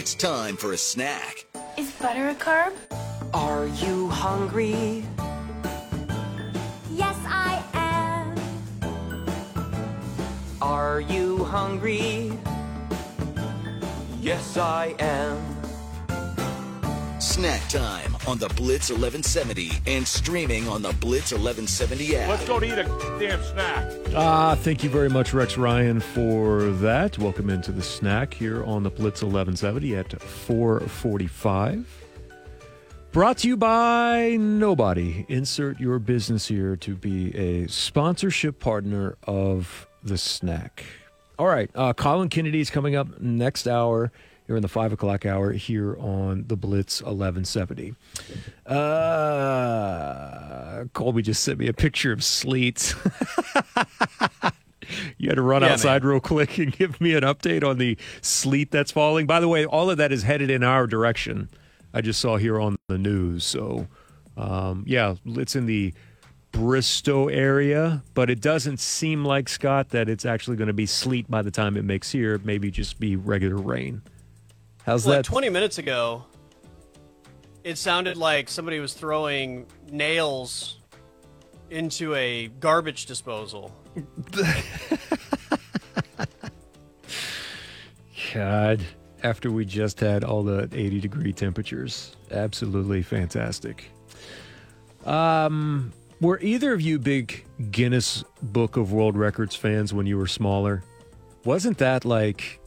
It's time for a snack. Is butter a carb? Are you hungry? Yes, I am. Are you hungry? Yes, I am. Snack time on the Blitz 1170 and streaming on the Blitz 1170 app. Let's go to eat a damn snack. Ah, thank you very much, Rex Ryan, for that. Welcome into the snack here on the Blitz 1170 at 445. Brought to you by nobody. Insert your business here to be a sponsorship partner of the snack. All right, uh, Colin Kennedy is coming up next hour in the five o'clock hour here on the Blitz 1170. Uh, Colby just sent me a picture of sleet. you had to run Yeah, outside real quick and give me an update on the sleet that's falling. By the way, all of that is headed in our direction. I just saw here on the news. So, um, yeah, it's in the Bristow area, but it doesn't seem like Scott that it's actually going to be sleet by the time it makes here. Maybe just be regular rain. How's Like that? 20 minutes ago, it sounded like somebody was throwing nails into a garbage disposal. God, after we just had all the 80 degree temperatures, absolutely fantastic. Um, were either of you big Guinness Book of World Records fans when you were smaller? Wasn't that like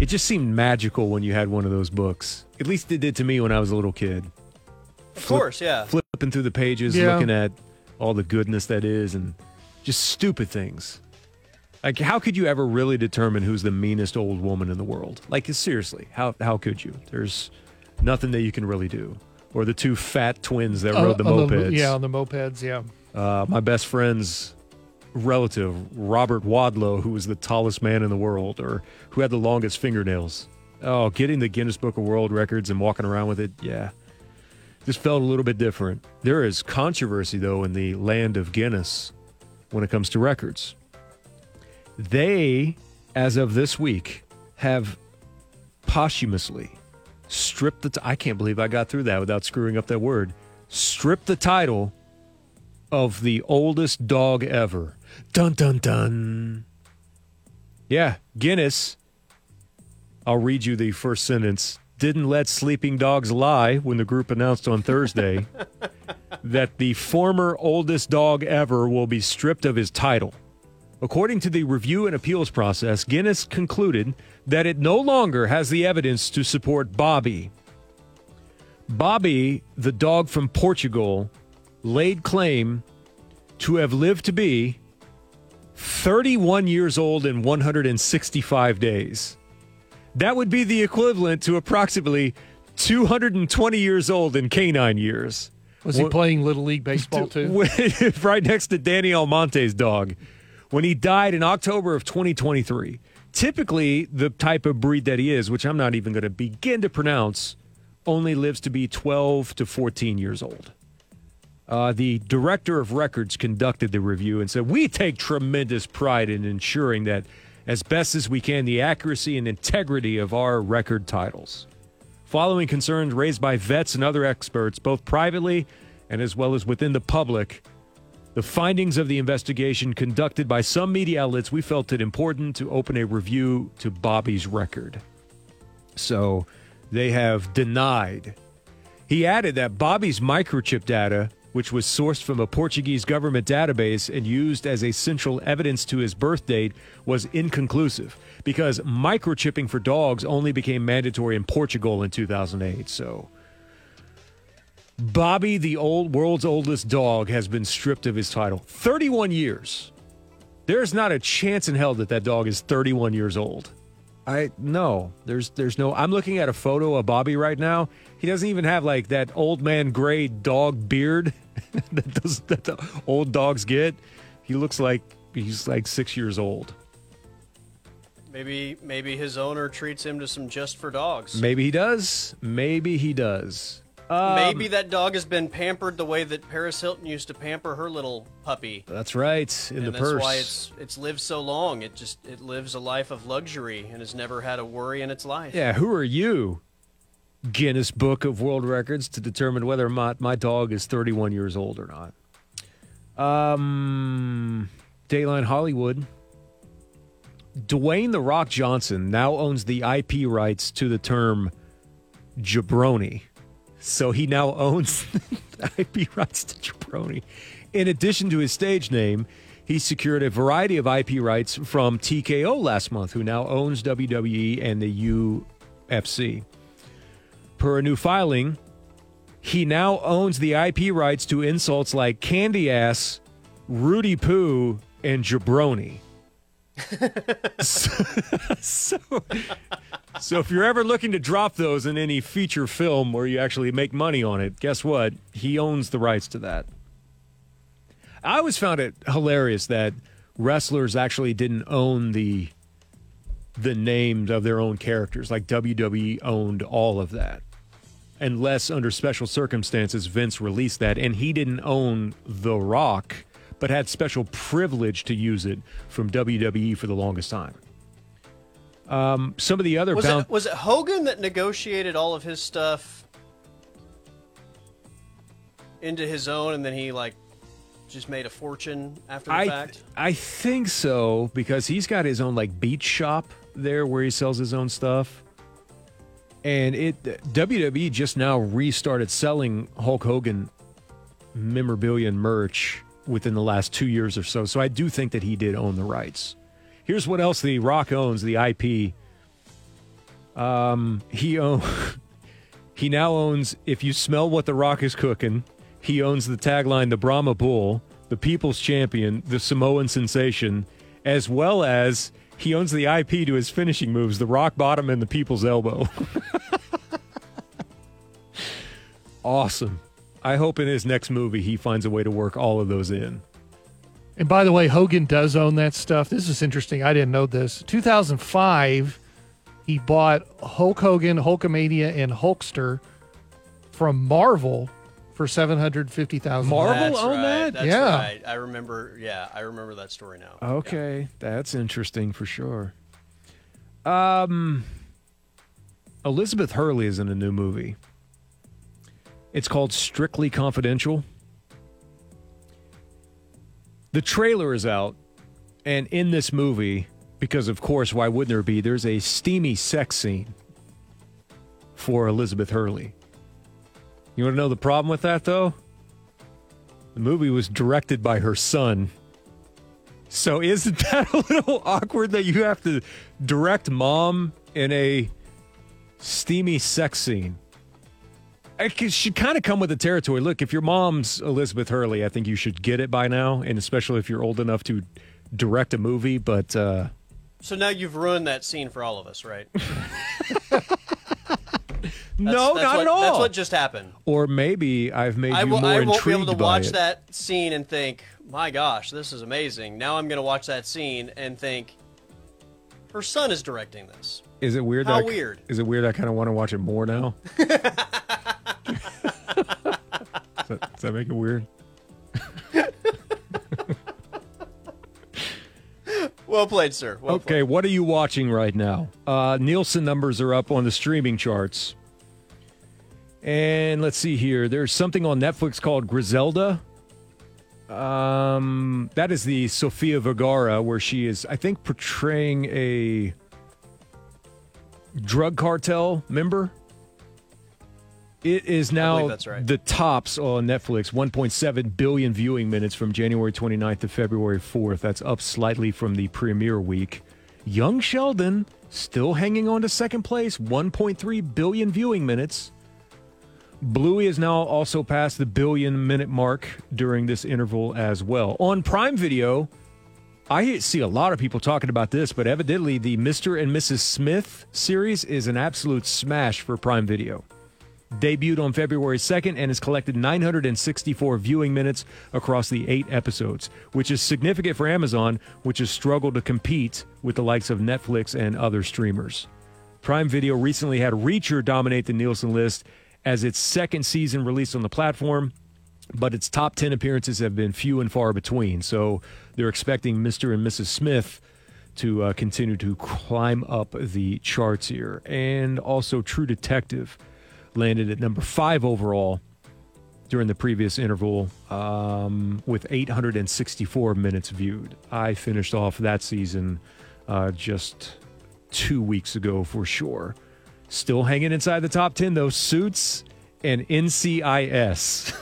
it just seemed magical when you had one of those books? At least it did to me when I was a little kid. Of course, yeah. Flipping through the pages, Yeah. looking at all the goodness that is, and just stupid things. Like, how could you ever really determine who's the meanest old woman in the world? Like, seriously, how how could you? There's nothing that you can really do. Or the two fat twins that rode the Uh, on mopeds. yeah, on the mopeds. Yeah. Uh, my best friend's relative, Robert Wadlow, who was the tallest man in the world, or who had the longest fingernails. Oh, getting the Guinness Book of World Records and walking around with it, yeah. Just felt a little bit different. There is controversy, though, in the land of Guinness when it comes to records. They, as of this week, have posthumously stripped the. I can't believe I got through that without screwing up that word. Stripped the title of the oldest dog ever. Dun dun dun. Yeah, Guinness. I'll read you the first sentence. Didn't let sleeping dogs lie when the group announced on Thursday that the former oldest dog ever will be stripped of his title. According to the review and appeals process, Guinness concluded that it no longer has the evidence to support Bobby. Bobby, the dog from Portugal, laid claim to have lived to be 31 years old and 165 days. That would be the equivalent to approximately 220 years old in canine years. Was he playing Little League Baseball too? right next to Danny Almonte's dog when he died in October of 2023. Typically, the type of breed that he is, which I'm not even going to begin to pronounce, only lives to be 12 to 14 years old. Uh, the director of records conducted the review and said, We take tremendous pride in ensuring that, as best as we can, the accuracy and integrity of our record titles. Following concerns raised by vets and other experts, both privately and as well as within the public, the findings of the investigation conducted by some media outlets, we felt it important to open a review to Bobby's record. So they have denied. He added that Bobby's microchip data, which was sourced from a Portuguese government database and used as a central evidence to his birth date, was inconclusive because microchipping for dogs only became mandatory in Portugal in 2008. So Bobby, the old world's oldest dog, has been stripped of his title. 31 years. There's not a chance in hell that that dog is 31 years old. I no, there's there's no. I'm looking at a photo of Bobby right now. He doesn't even have like that old man gray dog beard that does that the old dogs get. He looks like he's like six years old. Maybe maybe his owner treats him to some just for dogs. Maybe he does. Maybe he does. Maybe that dog has been pampered the way that Paris Hilton used to pamper her little puppy. That's right, in and the that's purse. why it's it's lived so long. It just it lives a life of luxury and has never had a worry in its life. Yeah, who are you, Guinness Book of World Records, to determine whether or not my dog is 31 years old or not? Um, Deadline Hollywood. Dwayne The Rock Johnson now owns the IP rights to the term jabroni. So he now owns IP rights to jabroni. In addition to his stage name, he secured a variety of IP rights from TKO last month, who now owns WWE and the UFC. Per a new filing, he now owns the IP rights to insults like candy ass, Rudy Poo, and jabroni. So, so, so if you're ever looking to drop those in any feature film where you actually make money on it, guess what? He owns the rights to that. I always found it hilarious that wrestlers actually didn't own the the names of their own characters. Like WWE owned all of that. Unless under special circumstances Vince released that and he didn't own The Rock, but had special privilege to use it from WWE for the longest time. Um, some of the other Was bound- it was it Hogan that negotiated all of his stuff into his own, and then he like just made a fortune after the I fact? I think so because he's got his own like beach shop there where he sells his own stuff. And it WWE just now restarted selling Hulk Hogan memorabilia and merch within the last 2 years or so. So I do think that he did own the rights. Here's what else the Rock owns, the IP. Um he own he now owns if you smell what the Rock is cooking, he owns the tagline the Brahma Bull, the People's Champion, the Samoan Sensation, as well as he owns the IP to his finishing moves, the Rock Bottom and the People's Elbow. awesome. I hope in his next movie he finds a way to work all of those in. And by the way, Hogan does own that stuff. This is interesting. I didn't know this. 2005, he bought Hulk Hogan, Hulkamania, and Hulkster from Marvel for seven hundred fifty thousand. Marvel That's own right, that? That's Yeah. right. I remember. Yeah, I remember that story now. Okay, that's interesting for sure. Um, Elizabeth Hurley is in a new movie. It's called Strictly Confidential. The trailer is out, and in this movie, because of course, why wouldn't there be? There's a steamy sex scene for Elizabeth Hurley. You want to know the problem with that, though? The movie was directed by her son. So isn't that a little awkward that you have to direct mom in a steamy sex scene? It should kind of come with the territory. Look, if your mom's Elizabeth Hurley, I think you should get it by now, and especially if you're old enough to direct a movie. But uh, So now you've ruined that scene for all of us, right? no, That's not what, at all. That's what just happened. or maybe I've made I, you will, more I won't be able to watch it. that scene and think, my gosh, this is amazing. Now I'm going to watch that scene and think, her son is directing this. Is it weird? How that I- weird. Is it weird? I kind of want to watch it more now. does, that, make it weird? Well played, sir. Well Okay, what are you watching right now? Uh, Nielsen numbers are up on the streaming charts. And let's see here. There's something on Netflix called Griselda. Um, that is the Sofia Vergara, where she is, I think, portraying a drug cartel member. It is now right. the tops on Netflix 1.7 billion viewing minutes from January 29th to February 4th. That's up slightly from the premiere week. Young Sheldon still hanging on to second place, 1.3 billion viewing minutes. Bluey has now also passed the billion minute mark during this interval as well. On Prime Video, I see a lot of people talking about this, but evidently the Mr. and Mrs. Smith series is an absolute smash for Prime Video. Debuted on February 2nd and has collected 964 viewing minutes across the eight episodes, which is significant for Amazon, which has struggled to compete with the likes of Netflix and other streamers. Prime Video recently had Reacher dominate the Nielsen list as its second season released on the platform, but its top 10 appearances have been few and far between. So they're expecting Mr. and Mrs. Smith to uh, continue to climb up the charts here. And also, True Detective landed at number five overall during the previous interval um, with 864 minutes viewed. I finished off that season uh, just two weeks ago for sure. Still hanging inside the top 10, though. Suits and NCIS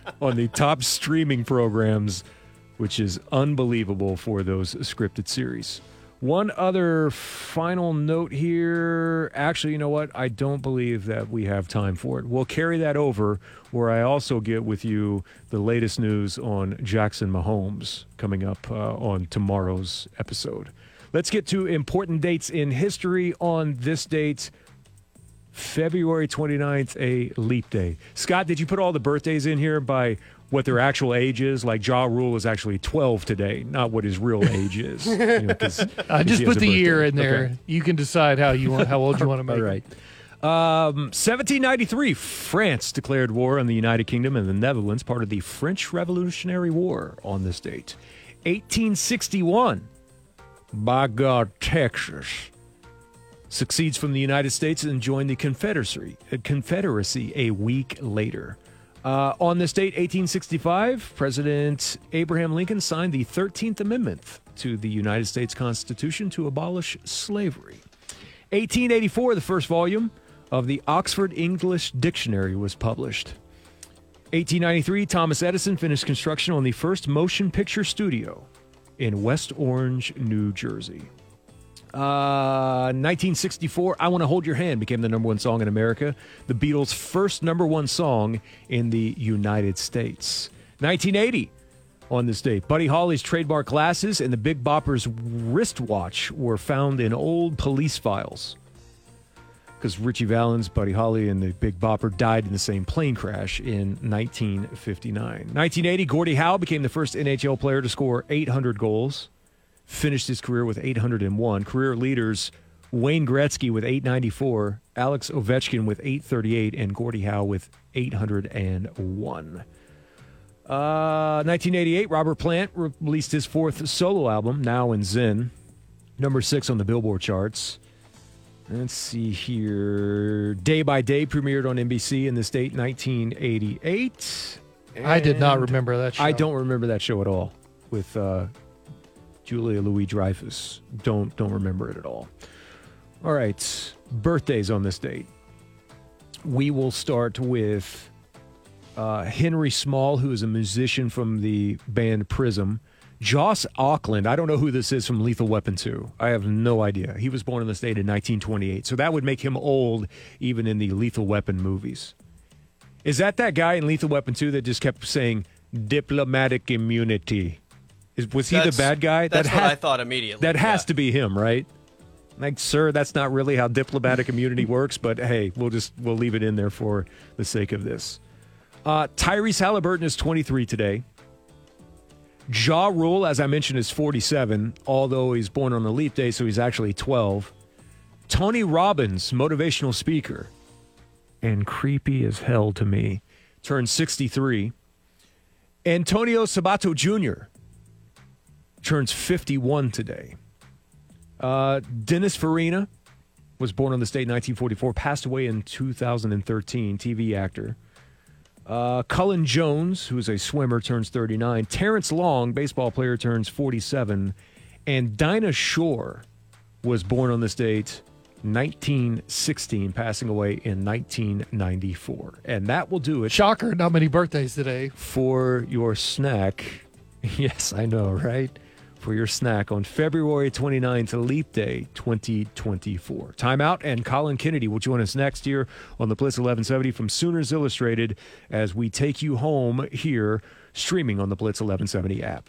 on the top streaming programs, which is unbelievable for those scripted series. One other final note here. Actually, you know what? I don't believe that we have time for it. We'll carry that over where I also get with you the latest news on Jackson Mahomes coming up uh, on tomorrow's episode. Let's get to important dates in history on this date. February 29th, a leap day. Scott, did you put all the birthdays in here by what their actual age is? Like Ja Rule is actually 12 today, not what his real age is. You know, 'cause- I 'cause just put the year in there. Okay. You can decide how you want, how old you want to make All it. right. Um, 1793, France declared war on the United Kingdom and the Netherlands, part of the French Revolutionary War on this date. 1861, by God, Texas succeeds from the United States and joined the Confederacy, uh, Confederacy a week later. Uh, on this date, 1865, President Abraham Lincoln signed the 13th Amendment to the United States Constitution to abolish slavery. 1884, the first volume of the Oxford English Dictionary was published. 1893, Thomas Edison finished construction on the first motion picture studio in West Orange, New Jersey. Uh, 1964, I Want to Hold Your Hand became the number one song in America, the Beatles' first number one song in the United States. 1980, on this date, Buddy Holly's trademark glasses and the Big Bopper's wristwatch were found in old police files. Because Ritchie Valens, Buddy Holly, and the Big Bopper died in the same plane crash in 1959. 1980, Gordie Howe became the first NHL player to score 800 goals finished his career with 801. Career leaders Wayne Gretzky with 894, Alex Ovechkin with 838, and Gordie Howe with 801. Uh, 1988, Robert Plant released his fourth solo album, Now and Zen, number six on the Billboard charts. Let's see here. Day by Day premiered on NBC in this date, 1988. I did not remember that show. I don't remember that show at all with uh, Julia Louis Dreyfus. Don't don't remember it at all. All right, birthdays on this date. We will start with uh, Henry Small, who is a musician from the band Prism. Joss Ackland, I don't know who this is from Lethal Weapon 2. I have no idea. He was born in this date in 1928, so that would make him old even in the Lethal Weapon movies. Is that that guy in Lethal Weapon 2 that just kept saying diplomatic immunity? Is, was he the bad guy? That's that what ha- I thought immediately. That has yeah. to be him, right? Like, sir, that's not really how diplomatic immunity works, but hey, we'll just we'll leave it in there for the sake of this. Uh, Tyrese Haliburton is 23 today. Ja Rule, as I mentioned, is 47, although he's born on a leap day, so he's actually 12. Tony Robbins, motivational speaker, and creepy as hell to me, turned 63. Antonio Sabato Jr. turns 51 today. Uh, Dennis Farina was born on this date in 1944, passed away in 2013, TV actor. Uh, Cullen Jones, who is a swimmer, turns 39. Terrence Long, baseball player, turns 47. And Dinah Shore was born on this date, 1916, passing away in 1994. And that will do it Shocker, not many birthdays today. for your snack. Yes, I know, right? For your snack on February 29th, Leap Day 2024. Timeout and Colin Kennedy will join us next year on the Blitz 1170 from Sooners Illustrated as we take you home here streaming on the Blitz 1170 app.